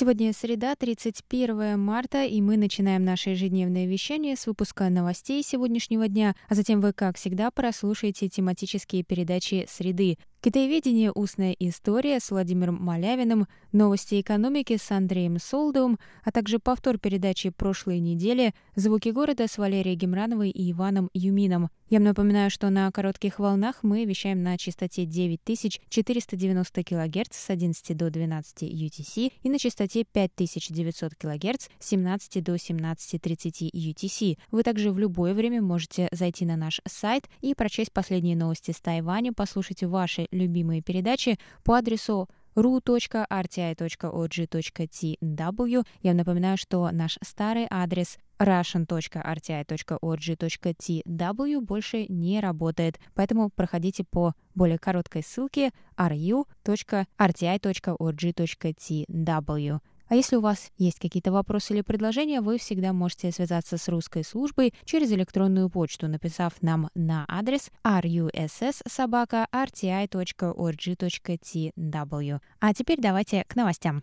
Сегодня среда, 31 марта, и мы начинаем наше ежедневное вещание с выпуска новостей сегодняшнего дня, а затем вы, как всегда, прослушаете тематические передачи «Среды». Китаеведение «Устная история» с Владимиром Малявиным, новости экономики с Андреем Солдовым, а также повтор передачи прошлой недели «Звуки города» с Валерией Гемрановой и Иваном Юмином. Я напоминаю, что на коротких волнах мы вещаем на частоте 9490 кГц с 11 до 12 UTC и на частоте 5900 кГц с 17 до 17.30 UTC. Вы также в любое время можете зайти на наш сайт и прочесть последние новости с Тайваня, послушать ваши любимые передачи по адресу ru.rti.org.tw. Я напоминаю, что наш старый адрес russian.rti.org.tw больше не работает, поэтому проходите по более короткой ссылке ru.rti.org.tw. А если у вас есть какие-то вопросы или предложения, вы всегда можете связаться с русской службой через электронную почту, написав нам на адрес russsobaka.rti.org.tw. А теперь давайте к новостям.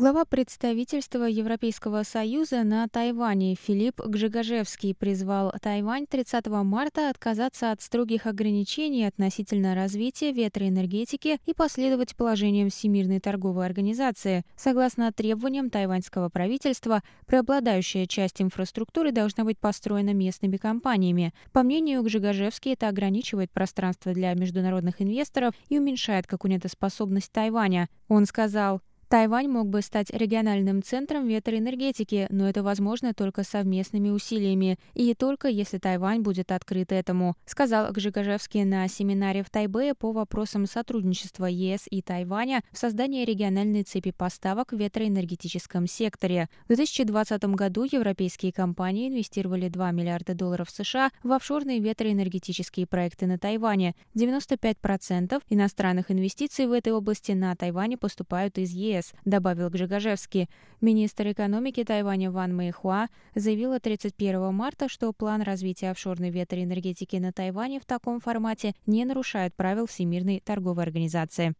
Глава представительства Европейского Союза на Тайване Филипп Гжигожевский призвал Тайвань 30 марта отказаться от строгих ограничений относительно развития ветроэнергетики и последовать положениям Всемирной торговой организации. Согласно требованиям тайваньского правительства, преобладающая часть инфраструктуры должна быть построена местными компаниями. По мнению Гжигожевский, это ограничивает пространство для международных инвесторов и уменьшает конкурентоспособность Тайваня. Он сказал, Тайвань мог бы стать региональным центром ветроэнергетики, но это возможно только совместными усилиями и только если Тайвань будет открыт этому, сказал Гжигожевский на семинаре в Тайбэе по вопросам сотрудничества ЕС и Тайваня в создании региональной цепи поставок в ветроэнергетическом секторе. В 2020 году европейские компании инвестировали 2 миллиарда долларов США в офшорные ветроэнергетические проекты на Тайване. 95% иностранных инвестиций в этой области на Тайване поступают из ЕС ЕС, добавил Гжигожевский. Министр экономики Тайваня Ван Мэйхуа заявила 31 марта, что план развития офшорной ветроэнергетики на Тайване в таком формате не нарушает правил Всемирной торговой организации.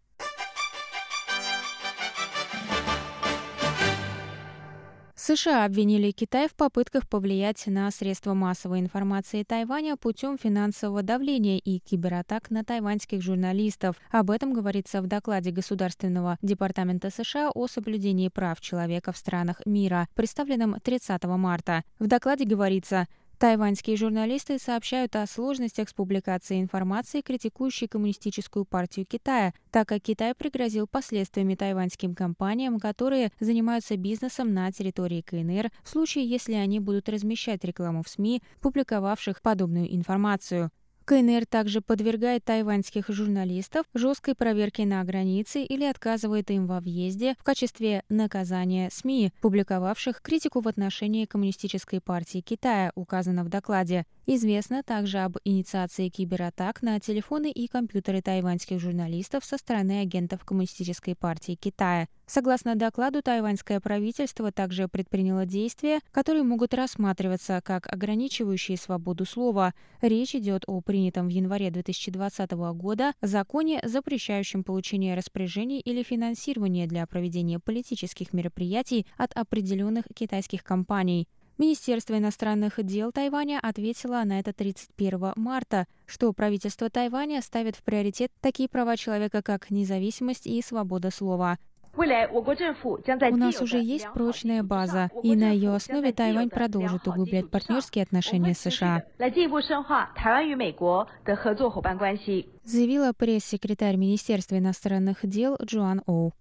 США обвинили Китай в попытках повлиять на средства массовой информации Тайваня путем финансового давления и кибератак на тайваньских журналистов. Об этом говорится в докладе Государственного департамента США о соблюдении прав человека в странах мира, представленном 30 марта. В докладе говорится, Тайваньские журналисты сообщают о сложностях с публикацией информации, критикующей коммунистическую партию Китая, так как Китай пригрозил последствиями тайваньским компаниям, которые занимаются бизнесом на территории КНР, в случае, если они будут размещать рекламу в СМИ, публиковавших подобную информацию. КНР также подвергает тайваньских журналистов жесткой проверке на границе или отказывает им во въезде в качестве наказания СМИ, публиковавших критику в отношении Коммунистической партии Китая, указано в докладе. Известно также об инициации кибератак на телефоны и компьютеры тайваньских журналистов со стороны агентов Коммунистической партии Китая. Согласно докладу, тайваньское правительство также предприняло действия, которые могут рассматриваться как ограничивающие свободу слова. Речь идет о принятом в январе 2020 года законе, запрещающем получение распоряжений или финансирование для проведения политических мероприятий от определенных китайских компаний. Министерство иностранных дел Тайваня ответило на это 31 марта, что правительство Тайваня ставит в приоритет такие права человека, как независимость и свобода слова. У нас уже есть прочная база, и на ее основе Тайвань продолжит углублять партнерские отношения с США. Заявила пресс-секретарь Министерства иностранных дел Джоан Оу.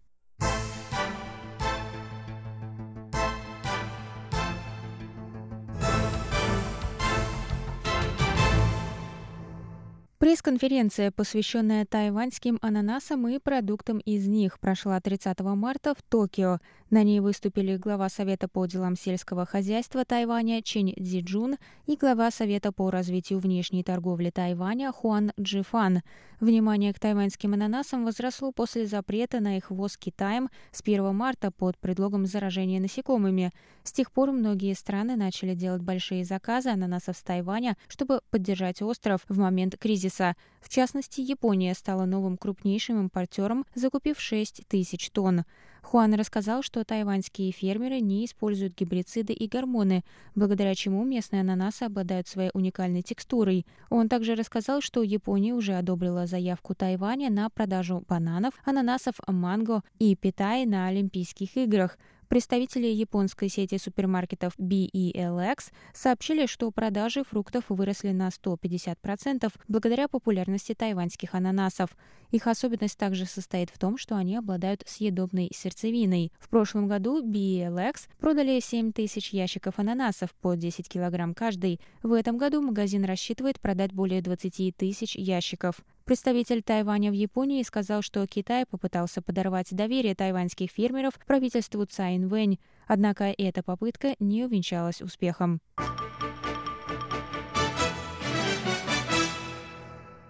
Пресс-конференция, посвященная тайваньским ананасам и продуктам из них, прошла 30 марта в Токио. На ней выступили глава Совета по делам сельского хозяйства Тайваня Чень Цзиджун и глава Совета по развитию внешней торговли Тайваня Хуан Джифан. Внимание к тайваньским ананасам возросло после запрета на их ввоз Китаем с 1 марта под предлогом заражения насекомыми. С тех пор многие страны начали делать большие заказы ананасов с Тайваня, чтобы поддержать остров в момент кризиса. В частности, Япония стала новым крупнейшим импортером, закупив 6 тысяч тонн. Хуан рассказал, что тайваньские фермеры не используют гибрициды и гормоны, благодаря чему местные ананасы обладают своей уникальной текстурой. Он также рассказал, что Япония уже одобрила заявку Тайваня на продажу бананов, ананасов, манго и питай на Олимпийских играх – Представители японской сети супермаркетов BELX сообщили, что продажи фруктов выросли на 150% благодаря популярности тайваньских ананасов. Их особенность также состоит в том, что они обладают съедобной сердцевиной. В прошлом году BELX продали 7 тысяч ящиков ананасов по 10 килограмм каждый. В этом году магазин рассчитывает продать более 20 тысяч ящиков. Представитель Тайваня в Японии сказал, что Китай попытался подорвать доверие тайваньских фермеров правительству Цай Инвэнь, однако эта попытка не увенчалась успехом.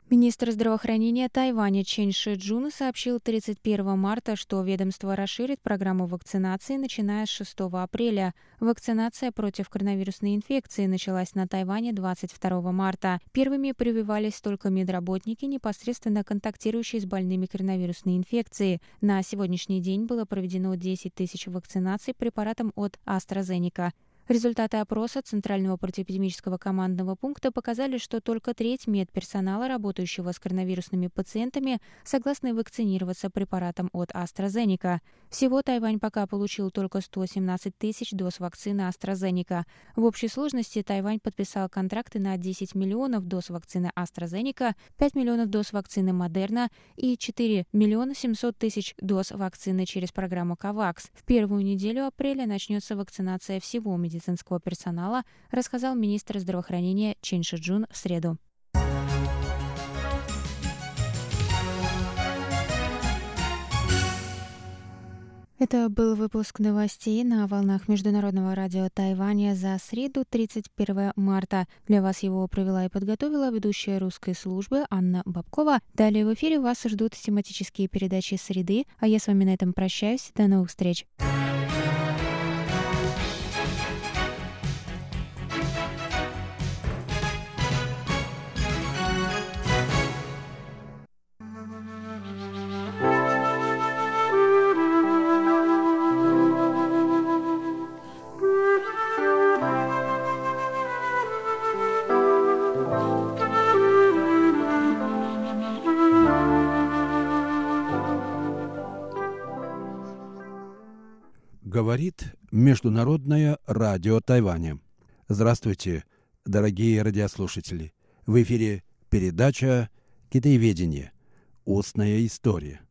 Министр здравоохранения Тайваня Чен Ши Джун сообщил 31 марта, что ведомство расширит программу вакцинации, начиная с 6 апреля. Вакцинация против коронавирусной инфекции началась на Тайване 22 марта. Первыми прививались только медработники, непосредственно контактирующие с больными коронавирусной инфекцией. На сегодняшний день было проведено 10 тысяч вакцинаций препаратом от AstraZeneca. Результаты опроса Центрального противоэпидемического командного пункта показали, что только треть медперсонала, работающего с коронавирусными пациентами, согласны вакцинироваться препаратом от AstraZeneca. Всего Тайвань пока получил только 117 тысяч доз вакцины AstraZeneca. В общей сложности Тайвань подписал контракты на 10 миллионов доз вакцины AstraZeneca, 5 миллионов доз вакцины Moderna и 4 миллиона 700 тысяч доз вакцины через программу COVAX. В первую неделю апреля начнется вакцинация всего медицинского медицинского персонала, рассказал министр здравоохранения Чен Шиджун в среду. Это был выпуск новостей на волнах Международного радио Тайваня за среду 31 марта. Для вас его провела и подготовила ведущая русской службы Анна Бабкова. Далее в эфире вас ждут тематические передачи среды, а я с вами на этом прощаюсь. До новых встреч! Говорит Международное радио Тайваня. Здравствуйте, дорогие радиослушатели. В эфире передача «Китаеведение. Устная история».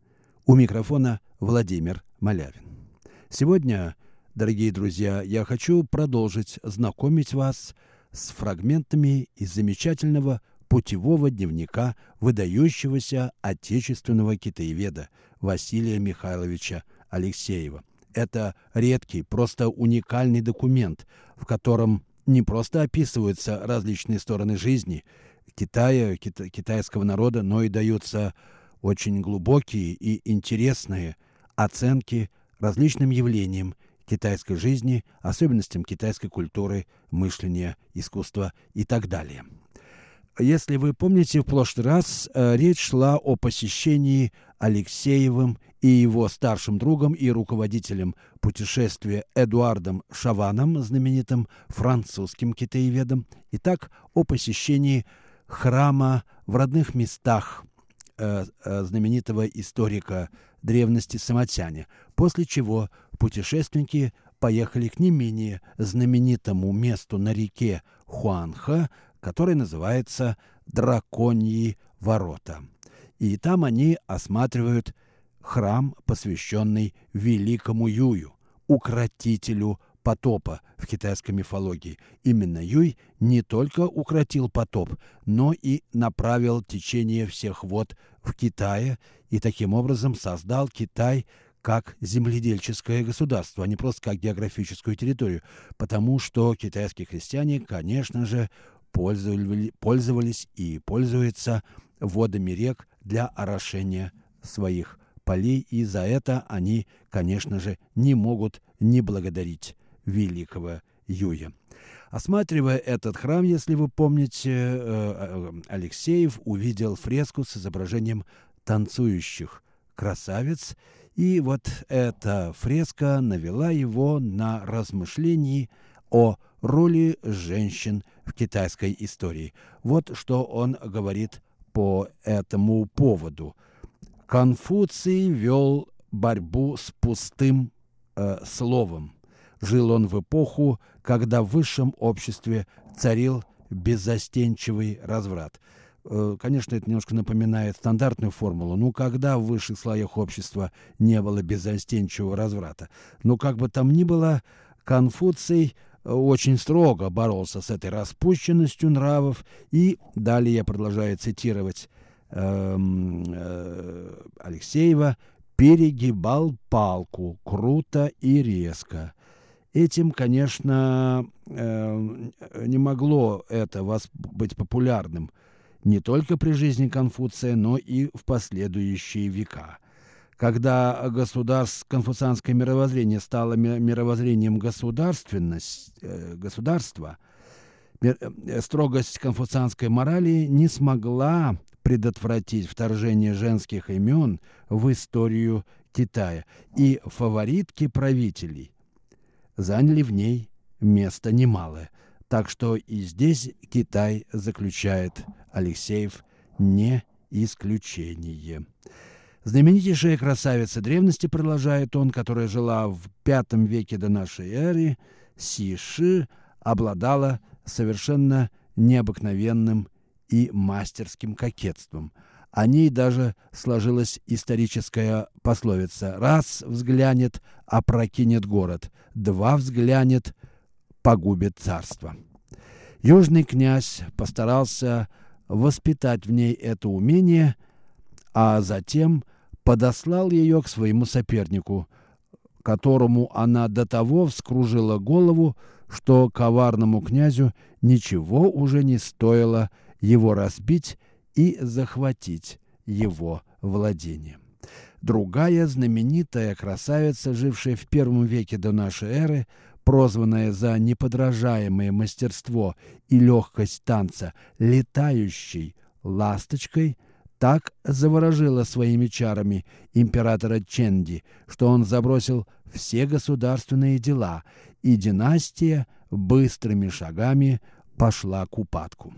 У микрофона Владимир Малявин. Сегодня, дорогие друзья, я хочу продолжить знакомить вас с фрагментами из замечательного путевого дневника выдающегося отечественного китаеведа Василия Михайловича Алексеева – это редкий, просто уникальный документ, в котором не просто описываются различные стороны жизни Китая, кита, китайского народа, но и даются очень глубокие и интересные оценки различным явлениям китайской жизни, особенностям китайской культуры, мышления, искусства и так далее. Если вы помните, в прошлый раз э, речь шла о посещении Алексеевым и его старшим другом и руководителем путешествия Эдуардом Шаваном, знаменитым французским китаеведом, и так о посещении храма в родных местах э, э, знаменитого историка древности Самотяне, после чего путешественники поехали к не менее знаменитому месту на реке Хуанха, который называется «Драконьи ворота». И там они осматривают храм, посвященный великому Юю, укротителю потопа в китайской мифологии. Именно Юй не только укротил потоп, но и направил течение всех вод в Китае и таким образом создал Китай как земледельческое государство, а не просто как географическую территорию, потому что китайские христиане, конечно же, пользовались, и пользуются водами рек для орошения своих полей, и за это они, конечно же, не могут не благодарить великого Юя. Осматривая этот храм, если вы помните, э, э, Алексеев увидел фреску с изображением танцующих красавиц, и вот эта фреска навела его на размышления о роли женщин в китайской истории. Вот что он говорит по этому поводу. Конфуций вел борьбу с пустым э, словом. Жил он в эпоху, когда в высшем обществе царил беззастенчивый разврат. Э, конечно, это немножко напоминает стандартную формулу. Ну, когда в высших слоях общества не было беззастенчивого разврата? Но как бы там ни было, Конфуций э, очень строго боролся с этой распущенностью нравов. И далее я продолжаю цитировать Алексеева, перегибал палку круто и резко. Этим, конечно, э, не могло это вас быть популярным не только при жизни Конфуция, но и в последующие века. Когда государств, конфуцианское мировоззрение стало мировоззрением государственность, э, государства, э, строгость конфуцианской морали не смогла предотвратить вторжение женских имен в историю Китая, и фаворитки правителей заняли в ней место немалое. Так что и здесь Китай заключает Алексеев не исключение. Знаменитейшая красавица древности, продолжает он, которая жила в V веке до нашей эры, Сиши, обладала совершенно необыкновенным и мастерским кокетством – о ней даже сложилась историческая пословица «Раз взглянет, опрокинет город, два взглянет, погубит царство». Южный князь постарался воспитать в ней это умение, а затем подослал ее к своему сопернику, которому она до того вскружила голову, что коварному князю ничего уже не стоило его разбить и захватить его владение. Другая знаменитая красавица, жившая в первом веке до нашей эры, прозванная за неподражаемое мастерство и легкость танца летающей ласточкой, так заворожила своими чарами императора Ченди, что он забросил все государственные дела, и династия быстрыми шагами пошла к упадку.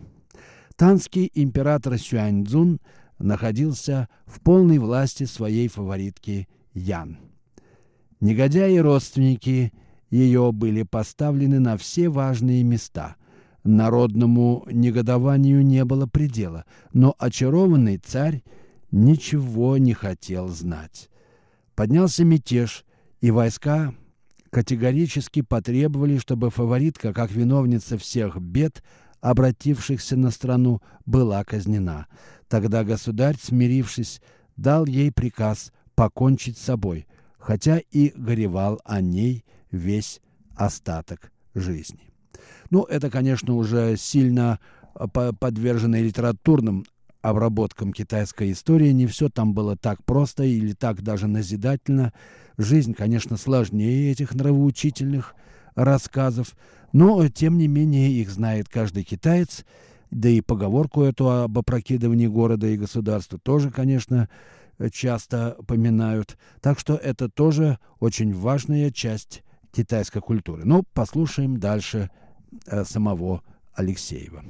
Танский император Сюаньцзун находился в полной власти своей фаворитки Ян. Негодяи и родственники ее были поставлены на все важные места. Народному негодованию не было предела, но очарованный царь ничего не хотел знать. Поднялся мятеж, и войска категорически потребовали, чтобы фаворитка, как виновница всех бед, обратившихся на страну, была казнена. Тогда государь, смирившись, дал ей приказ покончить с собой, хотя и горевал о ней весь остаток жизни. Ну, это, конечно, уже сильно э, подверженное литературным обработкам китайской истории. Не все там было так просто или так даже назидательно. Жизнь, конечно, сложнее этих нравоучительных рассказов, но, тем не менее, их знает каждый китаец, да и поговорку эту об опрокидывании города и государства тоже, конечно, часто поминают. Так что это тоже очень важная часть китайской культуры. Но послушаем дальше э, самого Алексеева.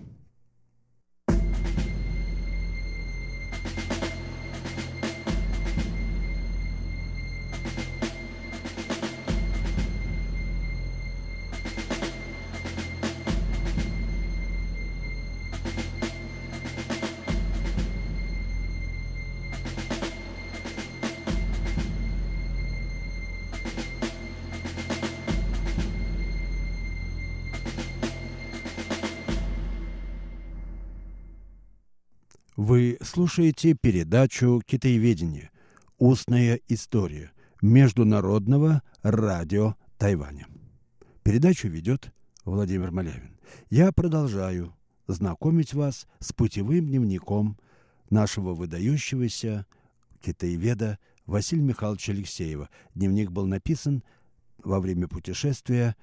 Вы слушаете передачу «Китаеведение. Устная история» Международного радио Тайваня. Передачу ведет Владимир Малявин. Я продолжаю знакомить вас с путевым дневником нашего выдающегося китаеведа Василия Михайловича Алексеева. Дневник был написан во время путешествия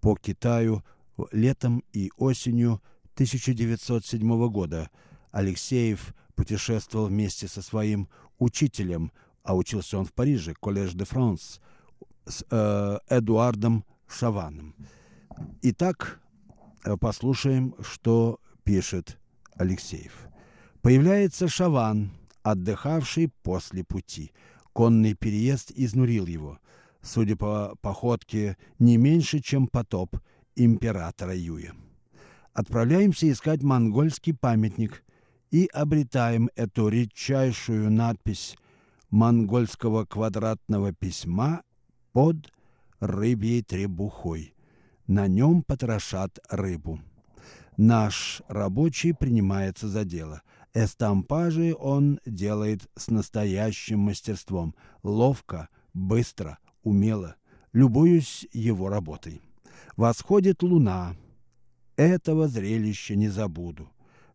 по Китаю летом и осенью 1907 года – Алексеев путешествовал вместе со своим учителем, а учился он в Париже, Коллеж де Франс, с э, Эдуардом Шаваном. Итак, э, послушаем, что пишет Алексеев. Появляется Шаван, отдыхавший после пути. Конный переезд изнурил его. Судя по походке, не меньше, чем потоп императора Юя. Отправляемся искать монгольский памятник, и обретаем эту редчайшую надпись монгольского квадратного письма под рыбьей требухой. На нем потрошат рыбу. Наш рабочий принимается за дело. Эстампажи он делает с настоящим мастерством. Ловко, быстро, умело. Любуюсь его работой. Восходит луна. Этого зрелища не забуду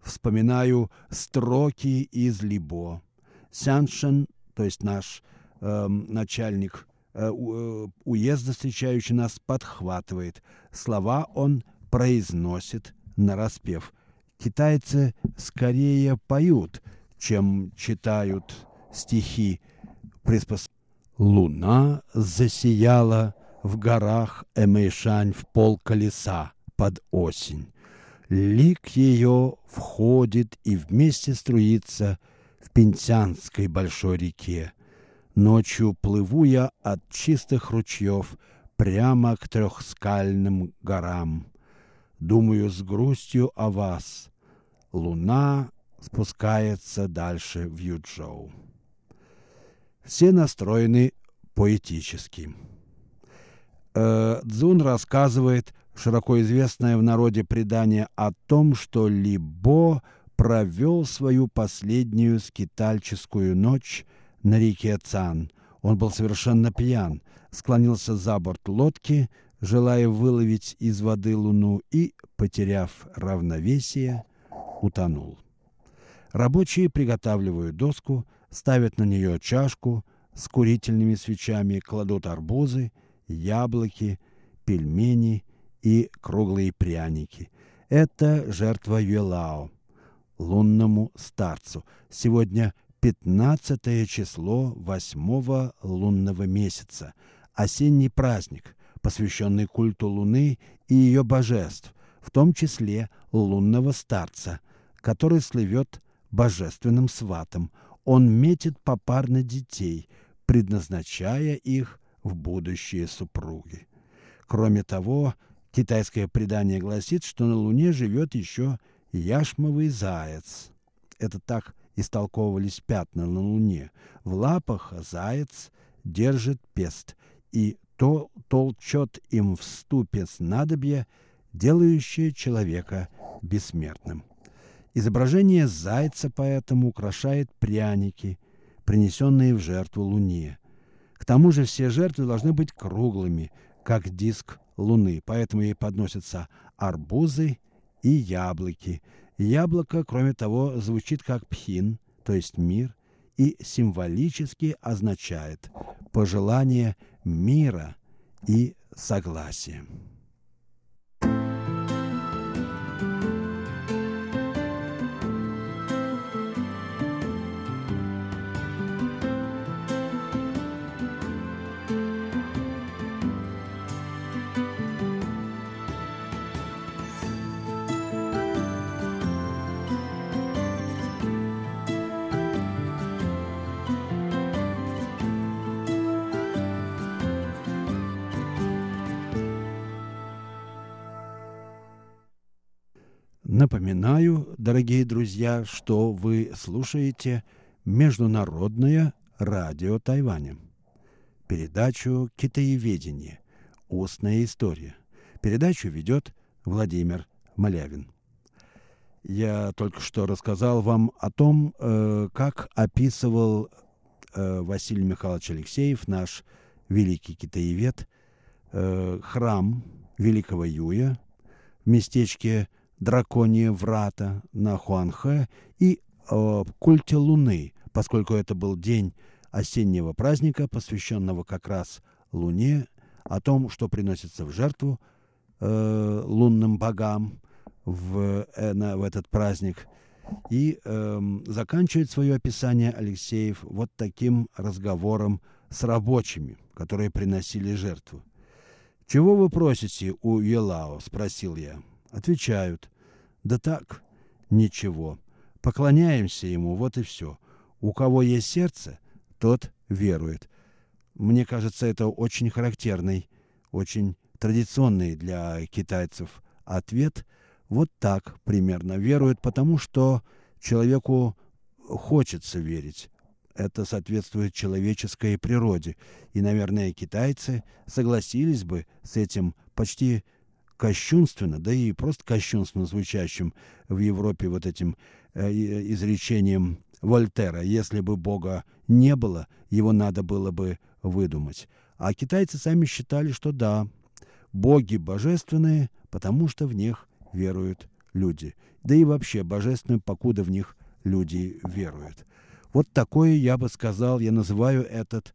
вспоминаю строки из Либо. Сяншен, то есть наш э, начальник э, уезда, встречающий нас, подхватывает. Слова он произносит на распев. Китайцы скорее поют, чем читают стихи. Приспос... Луна засияла в горах Эмэйшань в пол колеса под осень. Лик ее входит и вместе струится в Пентянской большой реке. Ночью плыву я от чистых ручьев прямо к трехскальным горам. Думаю с грустью о вас. Луна спускается дальше в Юджоу. Все настроены поэтически. Э, Цзун рассказывает широко известное в народе предание о том, что Либо провел свою последнюю скитальческую ночь на реке Цан. Он был совершенно пьян, склонился за борт лодки, желая выловить из воды луну и, потеряв равновесие, утонул. Рабочие приготавливают доску, ставят на нее чашку с курительными свечами, кладут арбузы, яблоки, пельмени и круглые пряники. Это жертва Юэлао, лунному старцу. Сегодня 15 число восьмого лунного месяца, осенний праздник, посвященный культу Луны и ее божеств, в том числе лунного старца, который слывет божественным сватом. Он метит попарно детей, предназначая их в будущие супруги. Кроме того, Китайское предание гласит, что на Луне живет еще яшмовый заяц. Это так истолковывались пятна на Луне. В лапах заяц держит пест, и то толчет им в ступе снадобье, делающее человека бессмертным. Изображение зайца поэтому украшает пряники, принесенные в жертву Луне. К тому же все жертвы должны быть круглыми, как диск Луны, поэтому ей подносятся арбузы и яблоки. Яблоко, кроме того, звучит как пхин, то есть мир, и символически означает пожелание мира и согласия. Напоминаю, дорогие друзья, что вы слушаете Международное радио Тайваня. Передачу «Китаеведение. Устная история». Передачу ведет Владимир Малявин. Я только что рассказал вам о том, э, как описывал э, Василий Михайлович Алексеев, наш великий китаевед, э, храм Великого Юя в местечке Драконье Врата на Хуанхэ и э, культе Луны, поскольку это был день осеннего праздника, посвященного как раз Луне, о том, что приносится в жертву э, лунным богам в, э, на, в этот праздник. И э, заканчивает свое описание Алексеев вот таким разговором с рабочими, которые приносили жертву. «Чего вы просите у Елао?» – спросил я. Отвечают. «Да так, ничего. Поклоняемся ему, вот и все. У кого есть сердце, тот верует». Мне кажется, это очень характерный, очень традиционный для китайцев ответ. Вот так примерно веруют, потому что человеку хочется верить это соответствует человеческой природе. И, наверное, китайцы согласились бы с этим почти кощунственно, да и просто кощунственно звучащим в Европе вот этим э, изречением Вольтера. Если бы Бога не было, его надо было бы выдумать. А китайцы сами считали, что да, боги божественные, потому что в них веруют люди. Да и вообще божественные, покуда в них люди веруют. Вот такое, я бы сказал, я называю этот,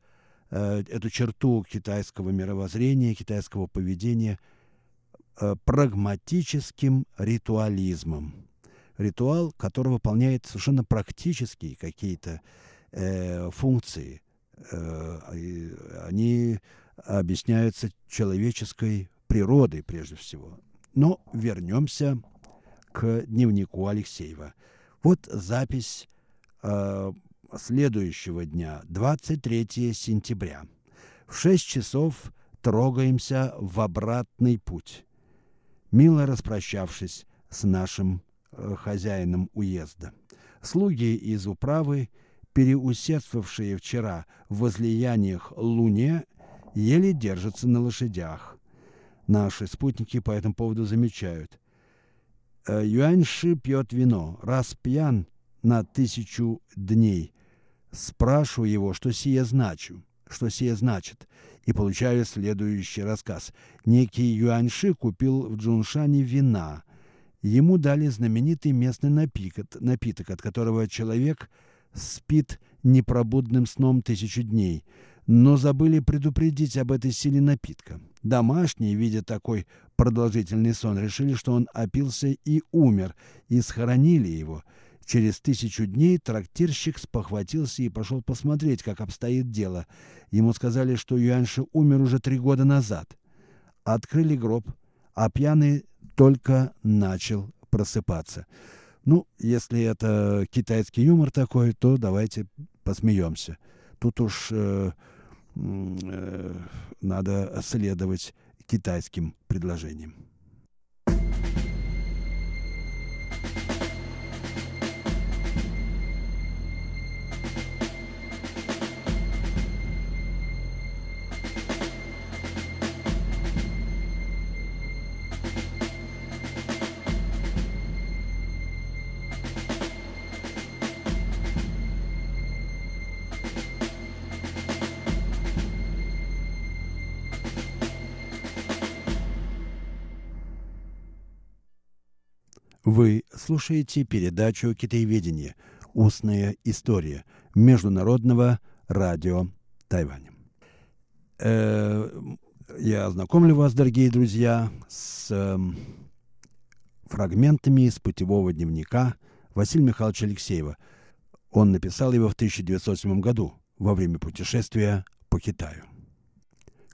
э, эту черту китайского мировоззрения, китайского поведения э, прагматическим ритуализмом. Ритуал, который выполняет совершенно практические какие-то э, функции. Э, они объясняются человеческой природой прежде всего. Но вернемся к дневнику Алексеева. Вот запись э, следующего дня, 23 сентября. В 6 часов трогаемся в обратный путь. Мило распрощавшись с нашим э, хозяином уезда. Слуги из управы, переусердствовавшие вчера в возлияниях Луне, еле держатся на лошадях. Наши спутники по этому поводу замечают. «Э, Юаньши пьет вино, раз пьян на тысячу дней, Спрашиваю его, что сие значу, что сие значит, и получаю следующий рассказ. Некий Юаньши купил в Джуншане вина. Ему дали знаменитый местный напиток, напиток, от которого человек спит непробудным сном тысячу дней, но забыли предупредить об этой силе напитка. Домашние, видя такой продолжительный сон, решили, что он опился и умер, и схоронили его – Через тысячу дней трактирщик спохватился и пошел посмотреть, как обстоит дело. Ему сказали, что Юаньши умер уже три года назад. Открыли гроб, а пьяный только начал просыпаться. Ну, если это китайский юмор такой, то давайте посмеемся. Тут уж э, э, надо следовать китайским предложениям. Вы слушаете передачу «Китаеведение. Устная история» Международного радио Тайваня. Э, я знакомлю вас, дорогие друзья, с э, фрагментами из путевого дневника Василия Михайловича Алексеева. Он написал его в 1907 году во время путешествия по Китаю.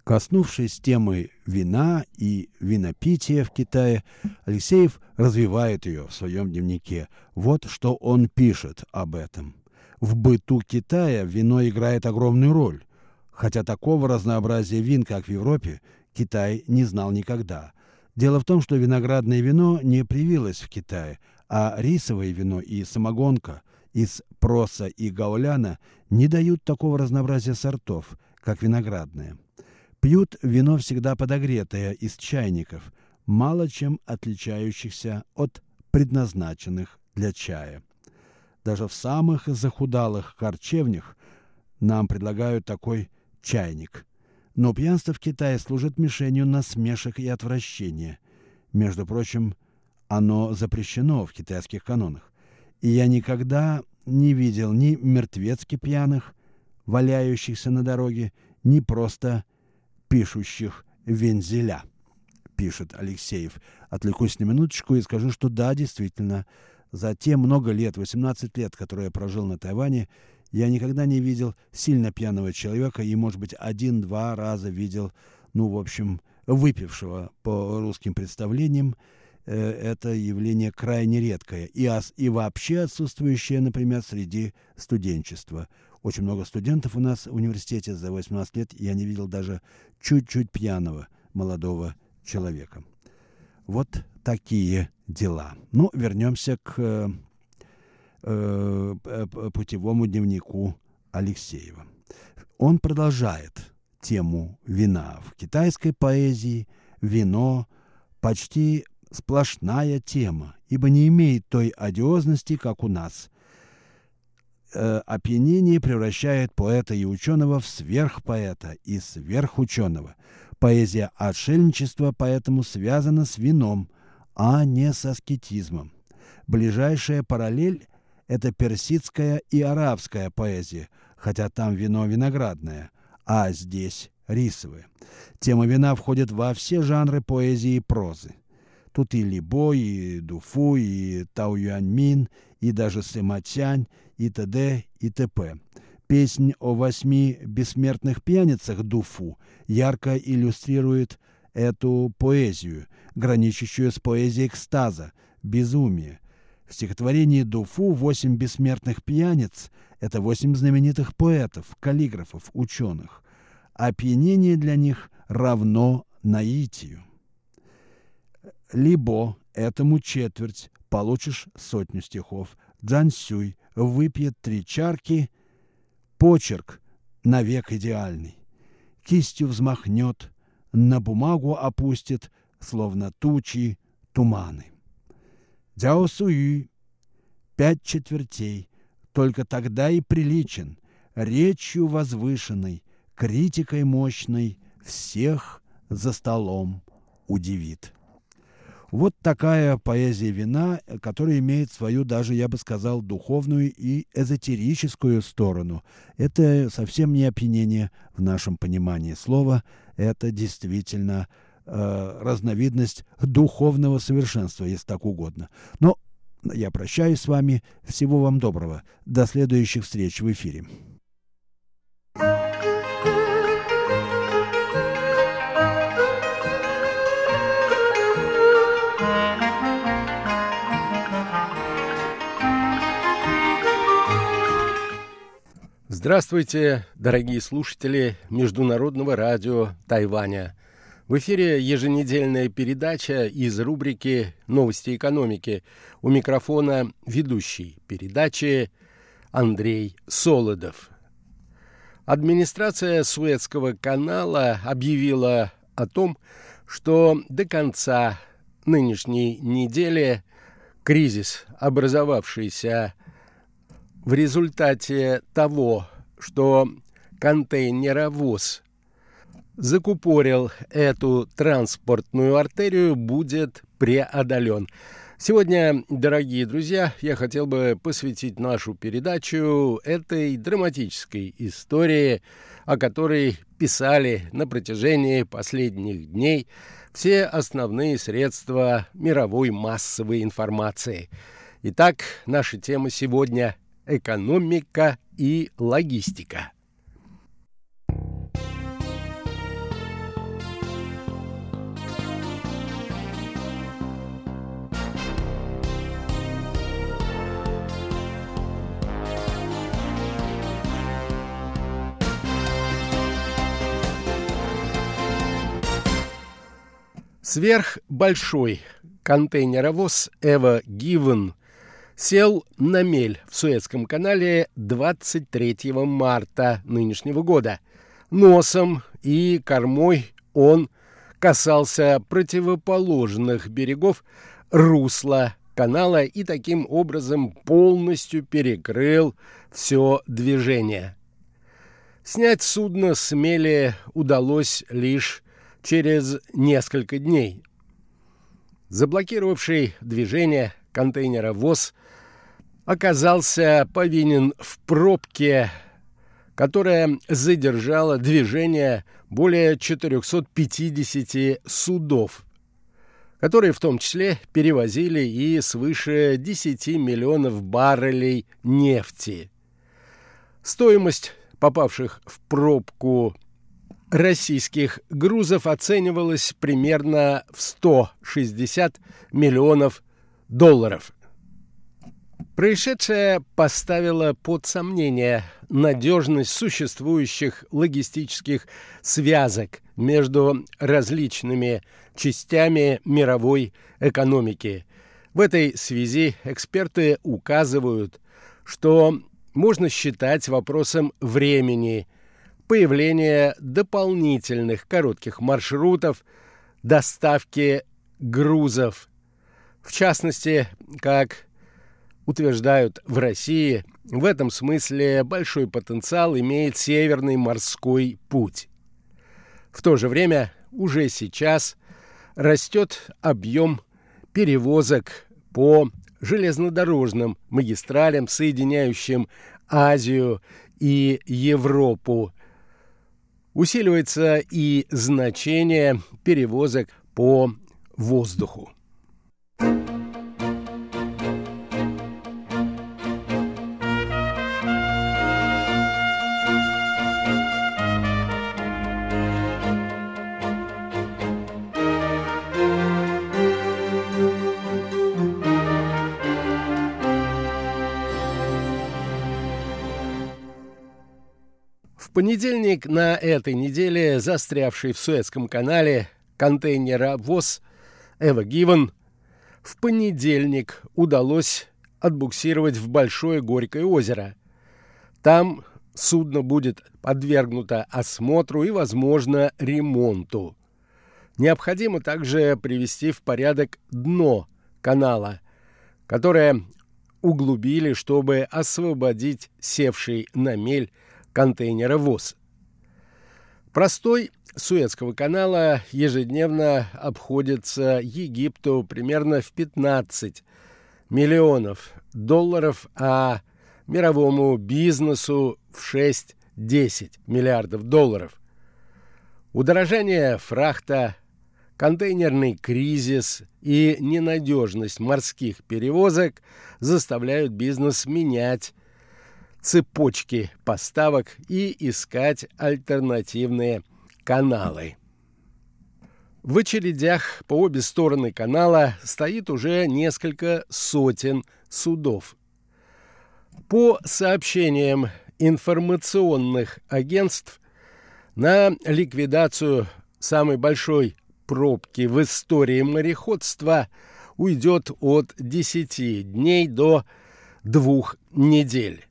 Коснувшись темы вина и винопития в Китае, Алексеев развивает ее в своем дневнике. Вот что он пишет об этом. В быту Китая вино играет огромную роль, хотя такого разнообразия вин, как в Европе, Китай не знал никогда. Дело в том, что виноградное вино не привилось в Китае, а рисовое вино и самогонка из проса и гауляна не дают такого разнообразия сортов, как виноградное. Пьют вино всегда подогретое из чайников, мало чем отличающихся от предназначенных для чая. Даже в самых захудалых харчевнях нам предлагают такой чайник. Но пьянство в Китае служит мишенью насмешек и отвращения. Между прочим, оно запрещено в китайских канонах. И я никогда не видел ни мертвецки пьяных, валяющихся на дороге, ни просто пишущих вензеля, пишет Алексеев. Отвлекусь на минуточку и скажу, что да, действительно, за те много лет, 18 лет, которые я прожил на Тайване, я никогда не видел сильно пьяного человека и, может быть, один-два раза видел, ну, в общем, выпившего по русским представлениям. Э, это явление крайне редкое и, и вообще отсутствующее, например, среди студенчества. Очень много студентов у нас в университете за 18 лет, я не видел даже чуть-чуть пьяного молодого человека. Вот такие дела. Ну, вернемся к э, э, путевому дневнику Алексеева. Он продолжает тему вина. В китайской поэзии вино почти сплошная тема, ибо не имеет той одиозности, как у нас э, опьянение превращает поэта и ученого в сверхпоэта и сверхученого. Поэзия отшельничества поэтому связана с вином, а не с аскетизмом. Ближайшая параллель – это персидская и арабская поэзия, хотя там вино виноградное, а здесь рисовое. Тема вина входит во все жанры поэзии и прозы. Тут и Либо, и Дуфу, и Тау Юаньмин, и даже Сыматянь, и т.д. и т.п. Песнь о восьми бессмертных пьяницах Дуфу ярко иллюстрирует эту поэзию, граничащую с поэзией экстаза, безумия. В стихотворении Дуфу «Восемь бессмертных пьяниц» — это восемь знаменитых поэтов, каллиграфов, ученых. Опьянение для них равно наитию либо этому четверть, получишь сотню стихов. Джансюй выпьет три чарки, почерк навек идеальный. Кистью взмахнет, на бумагу опустит, словно тучи, туманы. Дяо Суи, пять четвертей, только тогда и приличен, речью возвышенной, критикой мощной, всех за столом удивит. Вот такая поэзия вина, которая имеет свою даже, я бы сказал, духовную и эзотерическую сторону. Это совсем не опьянение в нашем понимании слова. Это действительно э, разновидность духовного совершенства, если так угодно. Но я прощаюсь с вами. Всего вам доброго. До следующих встреч в эфире. Здравствуйте, дорогие слушатели Международного радио Тайваня. В эфире еженедельная передача из рубрики «Новости экономики». У микрофона ведущий передачи Андрей Солодов. Администрация Суэцкого канала объявила о том, что до конца нынешней недели кризис, образовавшийся в результате того, что контейнеровоз закупорил эту транспортную артерию, будет преодолен. Сегодня, дорогие друзья, я хотел бы посвятить нашу передачу этой драматической истории, о которой писали на протяжении последних дней все основные средства мировой массовой информации. Итак, наша тема сегодня – экономика и логистика. Сверхбольшой контейнеровоз «Эва Гивен» сел на мель в Суэцком канале 23 марта нынешнего года. Носом и кормой он касался противоположных берегов русла канала и таким образом полностью перекрыл все движение. Снять судно с мели удалось лишь через несколько дней. Заблокировавший движение контейнера ВОЗ оказался повинен в пробке, которая задержала движение более 450 судов, которые в том числе перевозили и свыше 10 миллионов баррелей нефти. Стоимость попавших в пробку российских грузов оценивалась примерно в 160 миллионов долларов. Происшедшее поставило под сомнение надежность существующих логистических связок между различными частями мировой экономики. В этой связи эксперты указывают, что можно считать вопросом времени появления дополнительных коротких маршрутов доставки грузов. В частности, как утверждают в России, в этом смысле большой потенциал имеет Северный морской путь. В то же время уже сейчас растет объем перевозок по железнодорожным магистралям, соединяющим Азию и Европу. Усиливается и значение перевозок по воздуху. Понедельник на этой неделе застрявший в Суэцком канале контейнера ВОЗ Эва Гивен в понедельник удалось отбуксировать в Большое Горькое озеро. Там судно будет подвергнуто осмотру и, возможно, ремонту. Необходимо также привести в порядок дно канала, которое углубили, чтобы освободить севший на мель контейнера ВОЗ. Простой Суэцкого канала ежедневно обходится Египту примерно в 15 миллионов долларов, а мировому бизнесу в 6-10 миллиардов долларов. Удорожание фрахта, контейнерный кризис и ненадежность морских перевозок заставляют бизнес менять цепочки поставок и искать альтернативные каналы. В очередях по обе стороны канала стоит уже несколько сотен судов. По сообщениям информационных агентств, на ликвидацию самой большой пробки в истории мореходства уйдет от 10 дней до двух недель.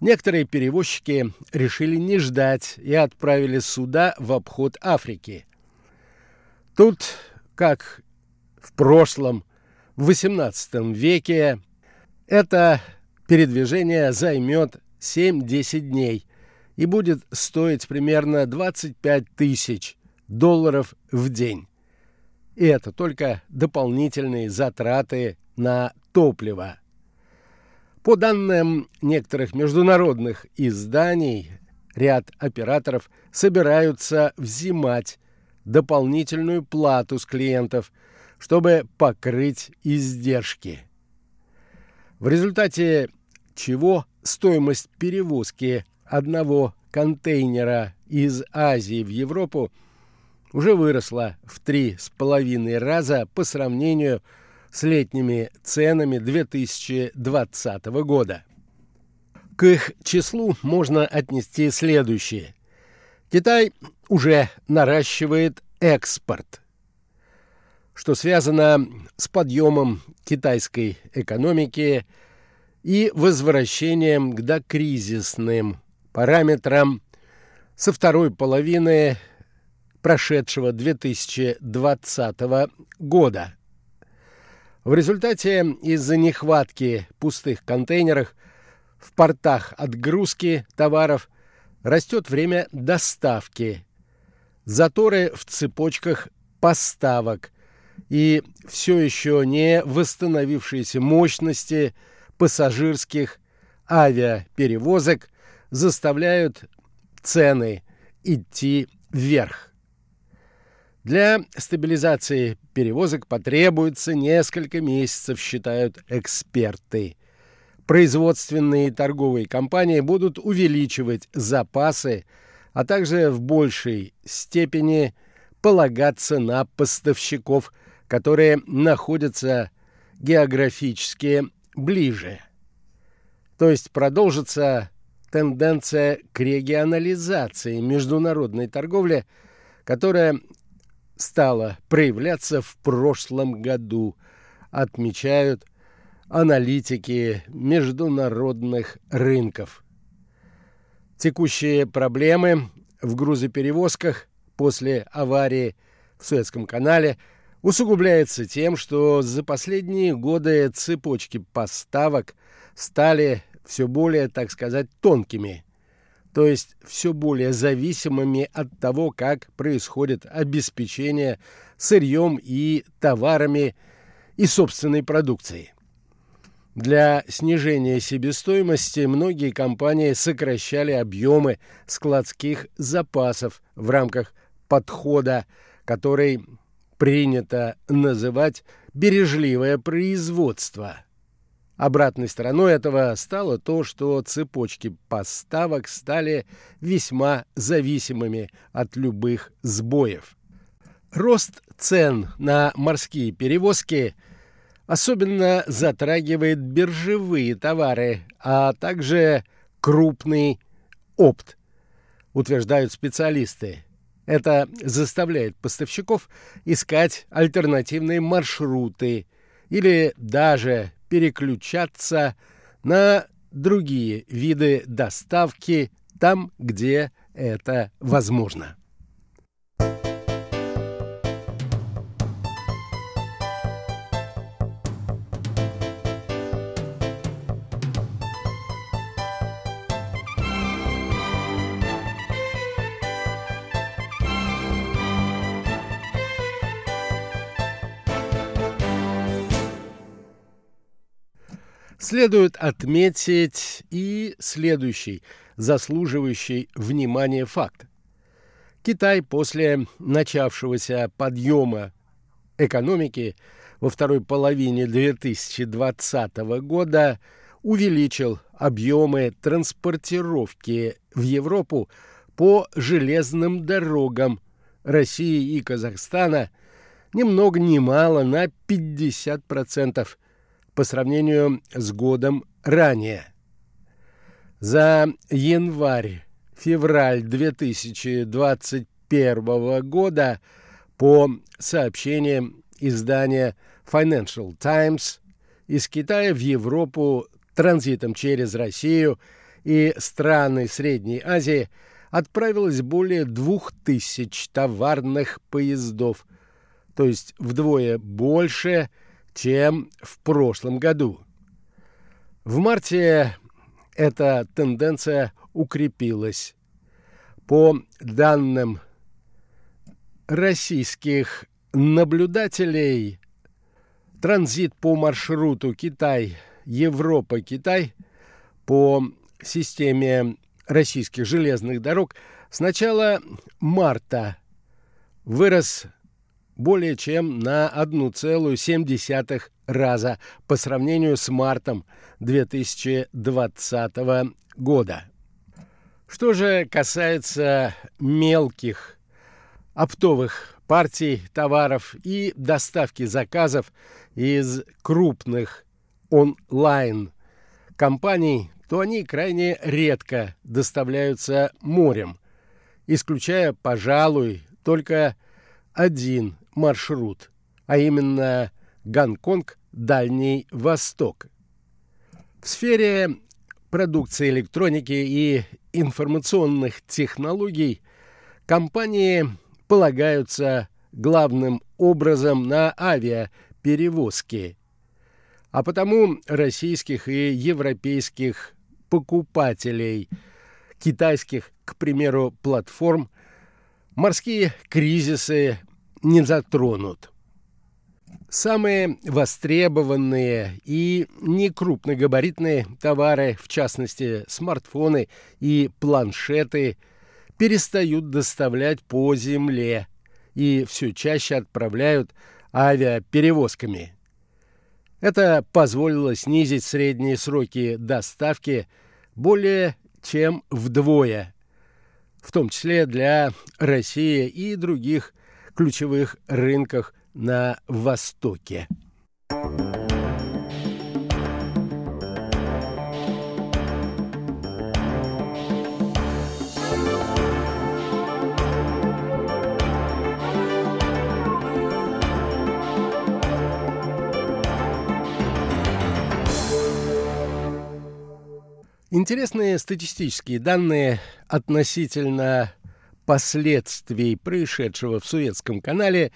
Некоторые перевозчики решили не ждать и отправили суда в обход Африки. Тут, как в прошлом, в XVIII веке, это передвижение займет 7-10 дней и будет стоить примерно 25 тысяч долларов в день. И это только дополнительные затраты на топливо. По данным некоторых международных изданий, ряд операторов собираются взимать дополнительную плату с клиентов, чтобы покрыть издержки. В результате чего стоимость перевозки одного контейнера из Азии в Европу уже выросла в три с половиной раза по сравнению с с летними ценами 2020 года. К их числу можно отнести следующее. Китай уже наращивает экспорт, что связано с подъемом китайской экономики и возвращением к докризисным параметрам со второй половины прошедшего 2020 года. В результате из-за нехватки пустых контейнеров в портах отгрузки товаров растет время доставки, заторы в цепочках поставок и все еще не восстановившиеся мощности пассажирских авиаперевозок заставляют цены идти вверх. Для стабилизации перевозок потребуется несколько месяцев, считают эксперты. Производственные и торговые компании будут увеличивать запасы, а также в большей степени полагаться на поставщиков, которые находятся географически ближе. То есть продолжится тенденция к регионализации международной торговли, которая стала проявляться в прошлом году, отмечают аналитики международных рынков. Текущие проблемы в грузоперевозках после аварии в Суэцком канале усугубляются тем, что за последние годы цепочки поставок стали все более, так сказать, тонкими, то есть все более зависимыми от того, как происходит обеспечение сырьем и товарами и собственной продукцией. Для снижения себестоимости многие компании сокращали объемы складских запасов в рамках подхода, который принято называть бережливое производство – Обратной стороной этого стало то, что цепочки поставок стали весьма зависимыми от любых сбоев. Рост цен на морские перевозки особенно затрагивает биржевые товары, а также крупный опт, утверждают специалисты. Это заставляет поставщиков искать альтернативные маршруты или даже переключаться на другие виды доставки там, где это возможно. Следует отметить и следующий, заслуживающий внимания факт. Китай после начавшегося подъема экономики во второй половине 2020 года увеличил объемы транспортировки в Европу по железным дорогам России и Казахстана ни много ни мало на 50%, по сравнению с годом ранее. За январь-февраль 2021 года по сообщениям издания Financial Times из Китая в Европу транзитом через Россию и страны Средней Азии отправилось более двух тысяч товарных поездов, то есть вдвое больше – чем в прошлом году. В марте эта тенденция укрепилась. По данным российских наблюдателей, транзит по маршруту Китай-Европа-Китай по системе российских железных дорог с начала марта вырос более чем на 1,7 раза по сравнению с мартом 2020 года. Что же касается мелких оптовых партий товаров и доставки заказов из крупных онлайн компаний, то они крайне редко доставляются морем, исключая, пожалуй, только один маршрут, а именно Гонконг, Дальний Восток. В сфере продукции электроники и информационных технологий компании полагаются главным образом на авиаперевозки. А потому российских и европейских покупателей китайских, к примеру, платформ морские кризисы не затронут. Самые востребованные и некрупногабаритные товары, в частности смартфоны и планшеты, перестают доставлять по земле и все чаще отправляют авиаперевозками. Это позволило снизить средние сроки доставки более чем вдвое, в том числе для России и других ключевых рынках на Востоке. Интересные статистические данные относительно последствий происшедшего в Суэцком канале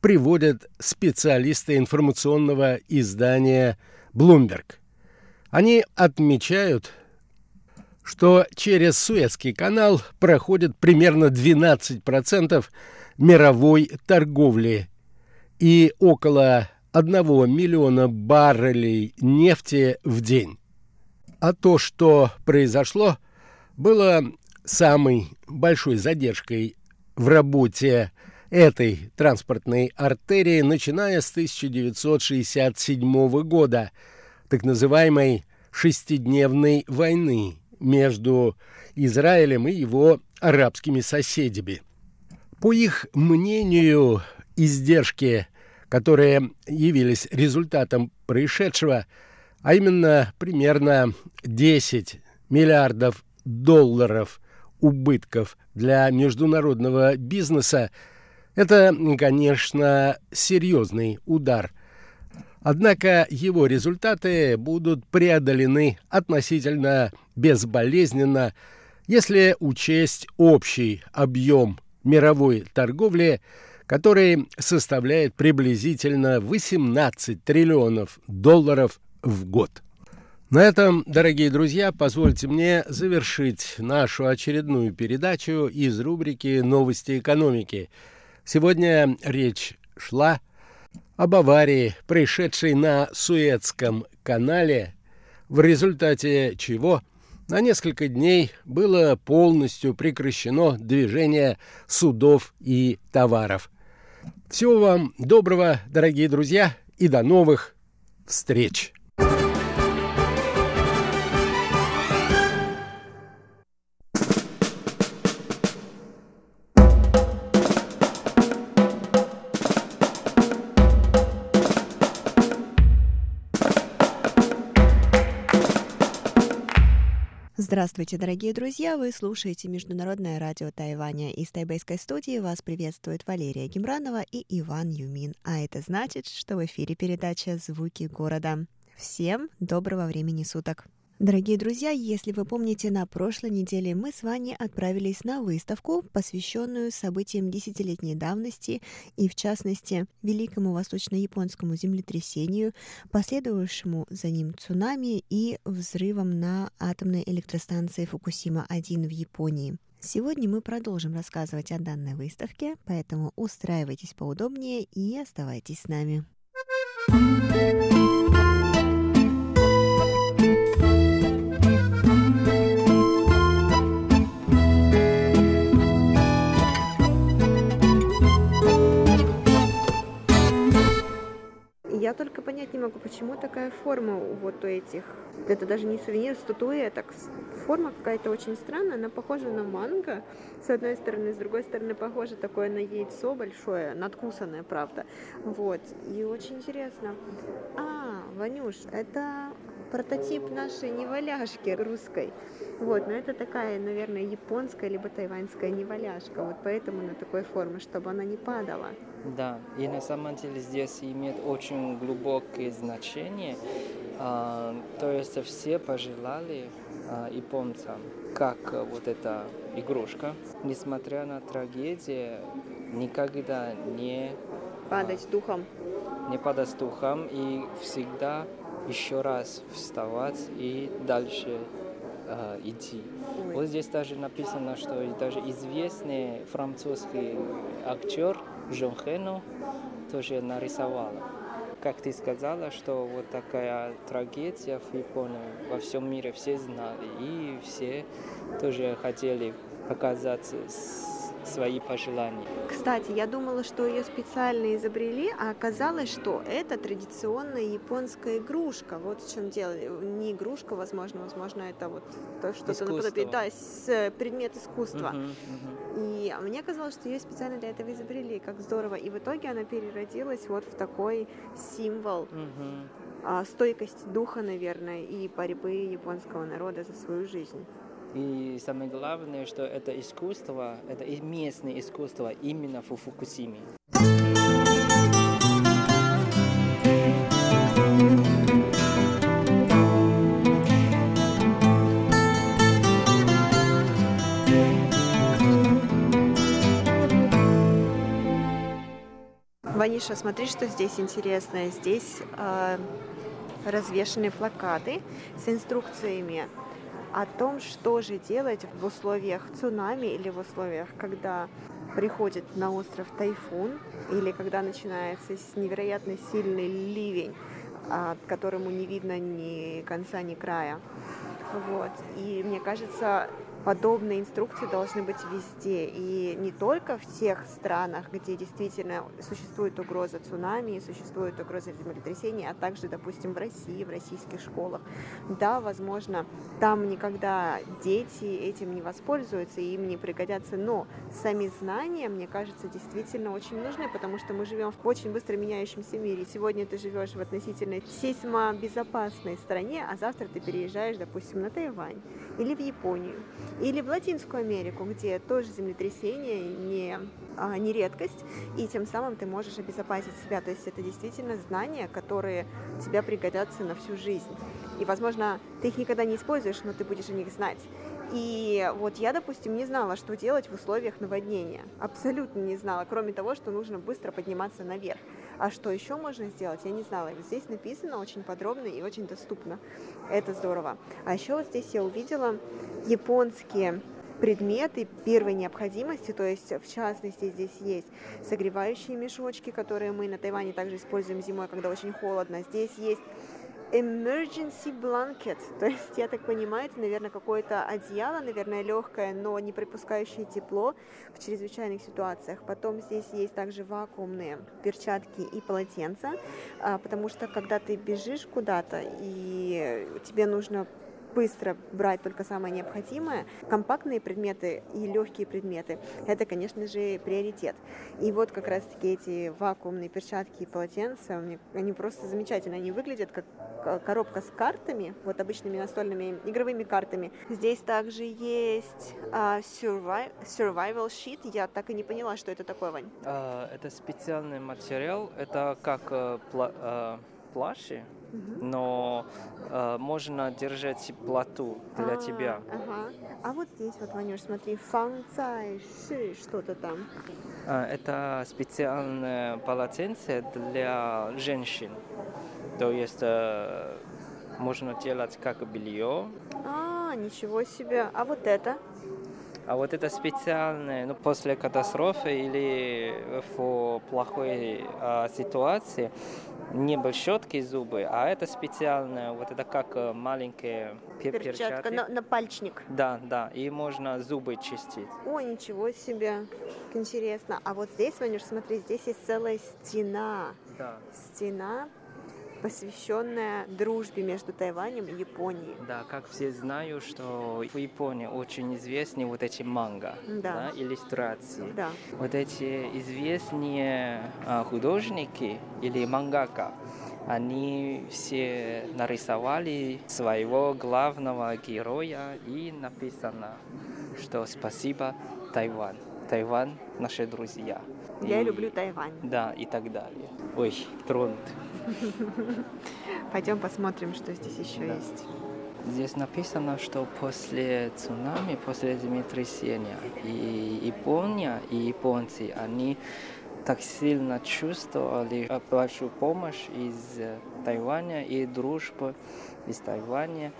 приводят специалисты информационного издания Bloomberg. Они отмечают, что через Суэцкий канал проходит примерно 12% мировой торговли и около 1 миллиона баррелей нефти в день. А то, что произошло, было самой большой задержкой в работе этой транспортной артерии, начиная с 1967 года, так называемой шестидневной войны между Израилем и его арабскими соседями. По их мнению, издержки, которые явились результатом происшедшего, а именно примерно 10 миллиардов долларов убытков для международного бизнеса, это, конечно, серьезный удар. Однако его результаты будут преодолены относительно безболезненно, если учесть общий объем мировой торговли, который составляет приблизительно 18 триллионов долларов в год. На этом, дорогие друзья, позвольте мне завершить нашу очередную передачу из рубрики «Новости экономики». Сегодня речь шла об аварии, происшедшей на Суэцком канале, в результате чего на несколько дней было полностью прекращено движение судов и товаров. Всего вам доброго, дорогие друзья, и до новых встреч! Здравствуйте, дорогие друзья! Вы слушаете Международное радио Тайваня. Из тайбэйской студии вас приветствует Валерия Гемранова и Иван Юмин. А это значит, что в эфире передача «Звуки города». Всем доброго времени суток! Дорогие друзья, если вы помните, на прошлой неделе мы с вами отправились на выставку, посвященную событиям десятилетней давности и, в частности, Великому Восточно-Японскому землетрясению, последовавшему за ним цунами и взрывом на атомной электростанции Фукусима-1 в Японии. Сегодня мы продолжим рассказывать о данной выставке, поэтому устраивайтесь поудобнее и оставайтесь с нами. Я только понять не могу, почему такая форма вот у этих. Это даже не сувенир, статуя, так форма какая-то очень странная. Она похожа на манго, с одной стороны, с другой стороны похоже такое на яйцо большое, надкусанное, правда. Вот. И очень интересно. А, Ванюш, это прототип нашей неваляшки русской. Вот, но это такая, наверное, японская либо тайваньская неваляшка. Вот поэтому на такой форме, чтобы она не падала. Да, и на самом деле здесь имеет очень глубокое значение. А, то есть все пожелали а, японцам, как вот эта игрушка, несмотря на трагедию, никогда не падать духом. Не падать духом и всегда еще раз вставать и дальше э, идти. Ой. Вот здесь даже написано, что даже известный французский актер Жон Хену тоже нарисовал. Как ты сказала, что вот такая трагедия в Японии во всем мире все знали, и все тоже хотели показать свои пожелания. Кстати, я думала, что ее специально изобрели, а оказалось, что это традиционная японская игрушка. Вот в чем дело. Не игрушка, возможно, возможно, это вот то, что-то наподобие, да, с- э, предмет искусства. Мгм, мгм. И мне казалось, что ее специально для этого изобрели, как здорово. И в итоге она переродилась вот в такой символ Мгм. а, стойкости духа, наверное, и борьбы японского народа за свою жизнь. И самое главное, что это искусство, это местное искусство именно в Фукусиме. Ваниша, смотри, что здесь интересное. Здесь э, развешаны плакаты с инструкциями о том, что же делать в условиях цунами или в условиях, когда приходит на остров тайфун или когда начинается невероятно сильный ливень, а, которому не видно ни конца, ни края. Вот. И мне кажется, подобные инструкции должны быть везде. И не только в тех странах, где действительно существует угроза цунами, существует угроза землетрясения, а также, допустим, в России, в российских школах. Да, возможно, там никогда дети этим не воспользуются и им не пригодятся, но сами знания, мне кажется, действительно очень нужны, потому что мы живем в очень быстро меняющемся мире. Сегодня ты живешь в относительно сейсмобезопасной стране, а завтра ты переезжаешь, допустим, на Тайвань или в Японию, или в Латинскую Америку, где тоже землетрясение не, а, не редкость, и тем самым ты можешь обезопасить себя. То есть это действительно знания, которые тебе пригодятся на всю жизнь. И, возможно, ты их никогда не используешь, но ты будешь о них знать. И вот я, допустим, не знала, что делать в условиях наводнения. Абсолютно не знала, кроме того, что нужно быстро подниматься наверх. А что еще можно сделать, я не знала. Здесь написано очень подробно и очень доступно. Это здорово. А еще вот здесь я увидела японские предметы первой необходимости, то есть в частности здесь есть согревающие мешочки, которые мы на Тайване также используем зимой, когда очень холодно. Здесь есть emergency blanket, то есть, я так понимаю, это, наверное, какое-то одеяло, наверное, легкое, но не пропускающее тепло в чрезвычайных ситуациях. Потом здесь есть также вакуумные перчатки и полотенца, а, потому что когда ты бежишь куда-то и тебе нужно быстро брать только самое необходимое, компактные предметы и легкие предметы, это, конечно же, приоритет. И вот как раз-таки эти вакуумные перчатки и полотенца, они просто замечательно, они выглядят как коробка с картами, вот обычными настольными игровыми картами. Здесь также есть survi- survival sheet, я так и не поняла, что это такое, Вань. А, Это специальный материал, это как э, пла- э, плащи, но э, можно держать плоту для А, тебя. Ага. А вот здесь вот, Ванюш, смотри, фанцай, ши, что-то там. А, Это специальное полотенце для женщин. То есть э, можно делать как белье, А, ничего себе. А вот это? а вот это специальное, ну, после катастрофы или в плохой а, ситуации, не был щетки зубы, а это специальное, вот это как э, маленькие пе- Перчатка перчатки. на, на пальчник. Да, да, и можно зубы чистить. О, ничего себе. Как интересно. А вот здесь, Ванюш, смотри, здесь есть целая стена. Да. Стена, посвященная дружбе между Тайванем и Японией. Да, как все знают, что в Японии очень известны вот эти манга, Да. иллюстрации. Да. Вот эти известные а, художники или мангака, они все нарисовали своего главного героя и написано, что спасибо Тайвань. Тайвань наши друзья. Я И- люблю Тайвань. Да, и так далее. Ой, тронут. Пойдем посмотрим, что здесь еще Да. есть. Здесь написано, что после цунами, после землетрясения, и Япония, и японцы, они так сильно чувствовали большую помощь из Тайваня и дружбу из Тайваня.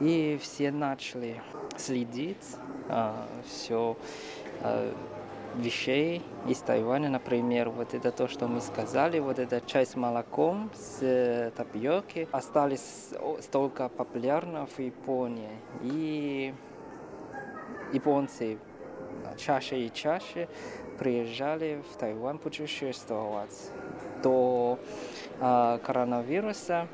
И все начали следить а, все а, вещей из Тайваня, например, вот это то, что мы сказали, вот эта чай с молоком, с э, тапиоки, остались столько популярны в Японии. И японцы чаще и чаще приезжали в Тайвань путешествовать. До э, коронавируса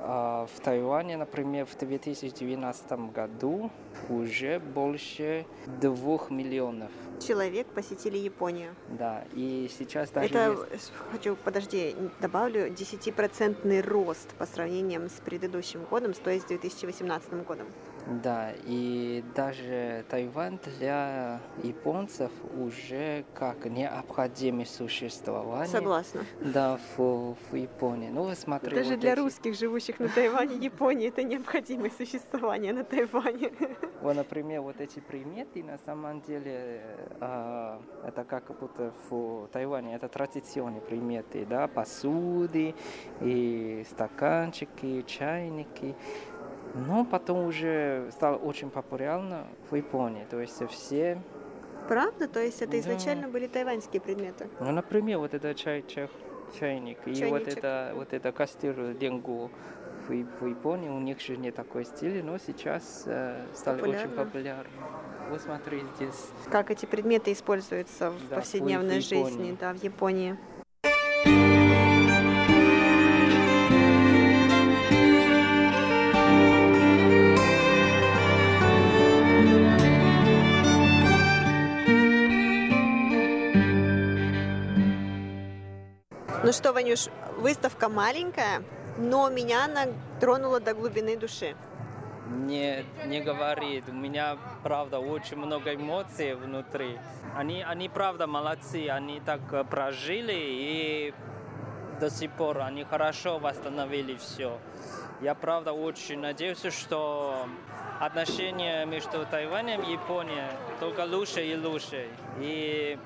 в Тайване, например, в 2019 году уже больше двух миллионов человек посетили Японию. Да, и сейчас даже Это, есть... хочу, подожди, добавлю, 10% рост по сравнению с предыдущим годом, то есть с 2018 годом. Да, и даже Тайвань для японцев уже как необходимое существование. Согласна. Да, в, в Японии. Ну, вы смотрите. Даже вот для эти... русских, живущих на Тайване, Япония это необходимое существование на Тайване. Вот, например, вот эти приметы на самом деле а, это как будто в Тайване это традиционные приметы, да, посуды и стаканчики, чайники. Но потом уже стало очень популярно в Японии. То есть все... Правда? То есть это Да. изначально были тайваньские предметы? Ну, например, вот это чай, чай, чайник и вот Чайничек. это, вот это костюр денгу в, в Японии, у них же не такой стиль, но сейчас э, стали очень Популярно. популярны. Вот смотри, здесь Как эти предметы используются в Да, повседневной в жизни, Японии. да, в Японии? Ну что, Ванюш, выставка маленькая, но меня она тронула до глубины души. не, не говорит. У меня, правда, очень много эмоций внутри. Они, они, правда, молодцы. Они так э, прожили и до сих пор они хорошо восстановили все. Я, правда, очень надеюсь, что отношения между Тайванем и Японией только лучше и лучше. И,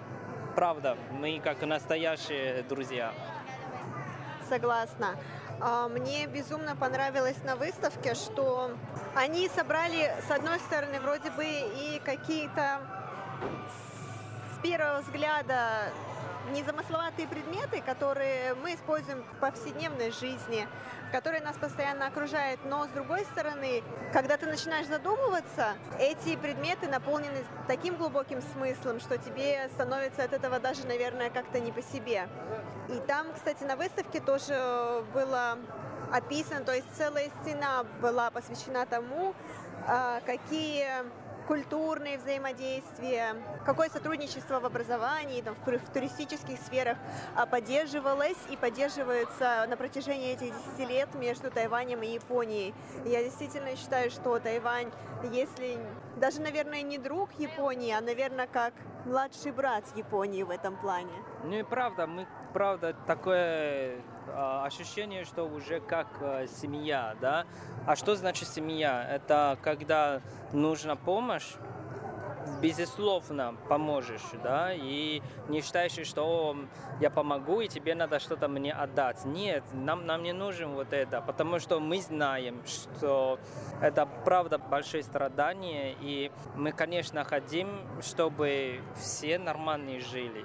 правда, мы как настоящие друзья. Согласна. А, Мне безумно понравилось на выставке, что они собрали, с одной стороны, вроде бы и какие-то с первого взгляда незамысловатые предметы, которые мы используем в повседневной жизни, которые нас постоянно окружают. Но с другой стороны, когда ты начинаешь задумываться, эти предметы наполнены таким глубоким смыслом, что тебе становится от этого даже, наверное, как-то не по себе. И там, кстати, на выставке тоже было описано, то есть целая стена была посвящена тому, а, какие культурные взаимодействия, какое сотрудничество в образовании, там, в, в туристических сферах а, поддерживалось и поддерживается на протяжении этих 10 лет между Тайванем и Японией. Я действительно считаю, что Тайвань, если даже, наверное, не друг Японии, а, наверное, как младший брат Японии в этом плане. Ну и правда, мы, правда, такое ощущение, что уже как э, семья, да? А что значит семья? Это когда нужна помощь, безусловно поможешь, да, и не считаешь, что «О, я помогу, и тебе надо что-то мне отдать. Нет, нам, нам не нужен вот это, потому что мы знаем, что это правда большое страдание, и мы, конечно, хотим, чтобы все нормально жили.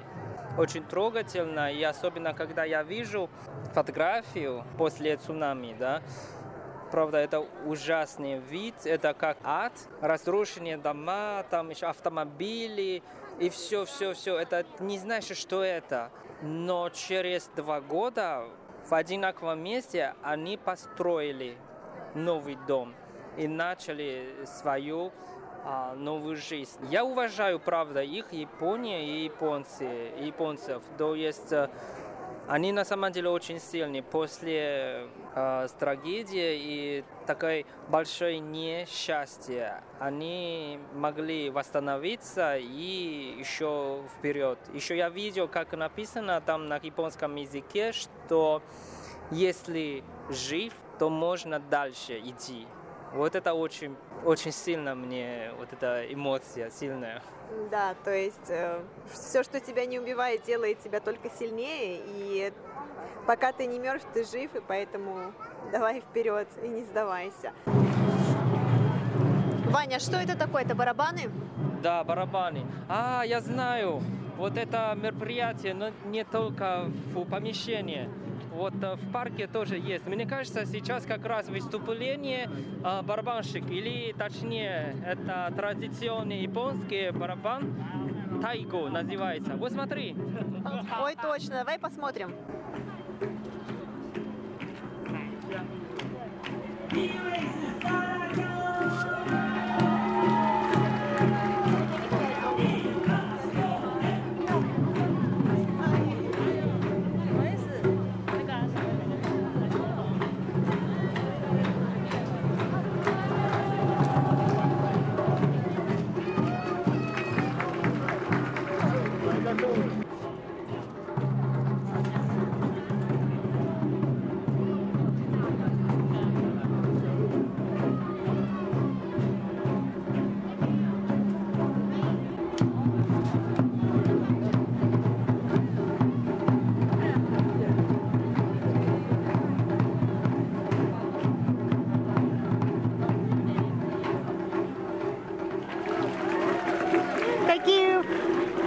Очень трогательно, и особенно, когда я вижу фотографию после цунами, да, Правда, это ужасный вид, это как ад, разрушенные дома, там еще автомобили, и все, все, все. Это не знаешь, что это. Но через два года в одинаковом месте они построили новый дом и начали свою а, новую жизнь. Я уважаю, правда, их Япония и японцы, японцев. То есть э, они на самом деле очень сильны после э, трагедии и такой большой несчастья. Они могли восстановиться и еще вперед. Еще я видел, как написано там на японском языке, что если жив, то можно дальше идти. Вот это очень, очень сильно мне, вот эта эмоция сильная. Да, то есть э, все, что тебя не убивает, делает тебя только сильнее, и пока ты не мертв, ты жив, и поэтому давай вперед и не сдавайся. Ваня, что это такое? Это барабаны? Да, барабаны. А, я знаю. Вот это мероприятие, но не только в помещении. Вот э, в парке тоже есть. Мне кажется, сейчас как раз выступление э, барабанщик, или точнее, это традиционный японский барабан, тайго называется. Вот смотри. Ой, точно, давай посмотрим. Какие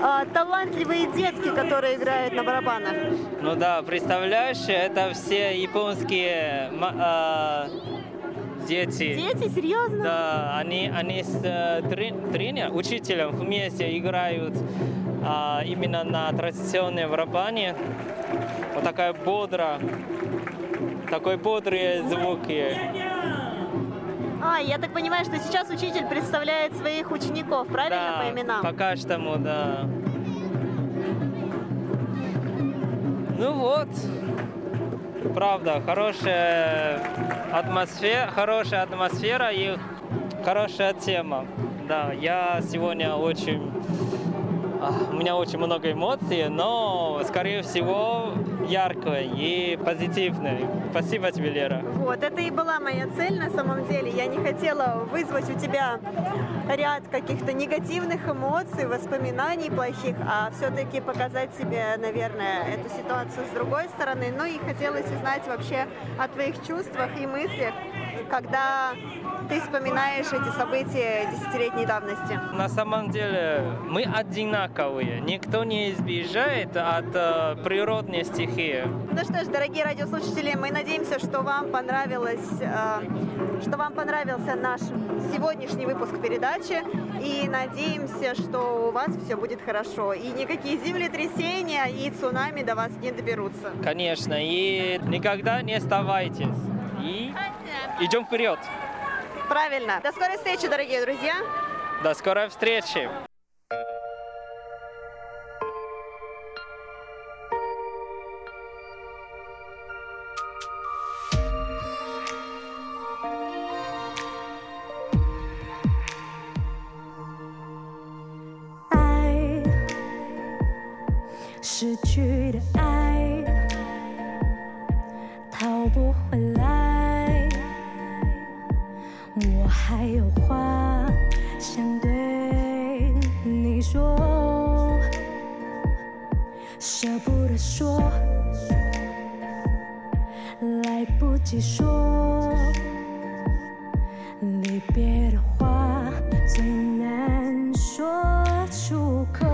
а, талантливые детки, которые играют на барабанах. Ну да, представляешь, это все японские а, дети. Дети, серьезно? Да, они, они с э, трен- тренером, учителем вместе играют а, именно на традиционной барабане. Вот такая бодра, такой бодрые звуки. А, я так понимаю, что сейчас учитель представляет своих учеников, правильно, да, по именам? пока что, да. Ну вот, правда, хорошая атмосфера, хорошая атмосфера и хорошая тема. Да, я сегодня очень, у меня очень много эмоций, но, скорее всего, яркое и позитивное. Спасибо тебе, Лера. Вот, это и была моя цель на самом деле. Я не хотела вызвать у тебя ряд каких-то негативных эмоций, воспоминаний плохих, а все-таки показать тебе, наверное, эту ситуацию с другой стороны. Ну и хотелось узнать вообще о твоих чувствах и мыслях, когда ты вспоминаешь эти события десятилетней давности. На самом деле мы одинаковые. Никто не избежает от э, природной стихии. Ну что ж, дорогие радиослушатели, мы надеемся, что вам понравилось, э, что вам понравился наш сегодняшний выпуск передачи, и надеемся, что у вас все будет хорошо, и никакие землетрясения и цунами до вас не доберутся. Конечно, и никогда не сдавайтесь И идем вперед. Правильно. До скорой встречи, дорогие друзья. До скорой встречи.爱，失去的爱，讨不回来。 还有话想对你说，舍不得说，来不及说，离别的话最难说出口。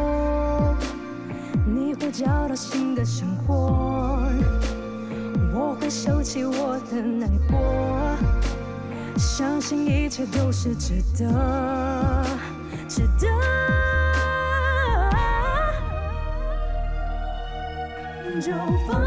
你会找到新的生活，我会收起我的难过。相信一切都是值得，值得。就放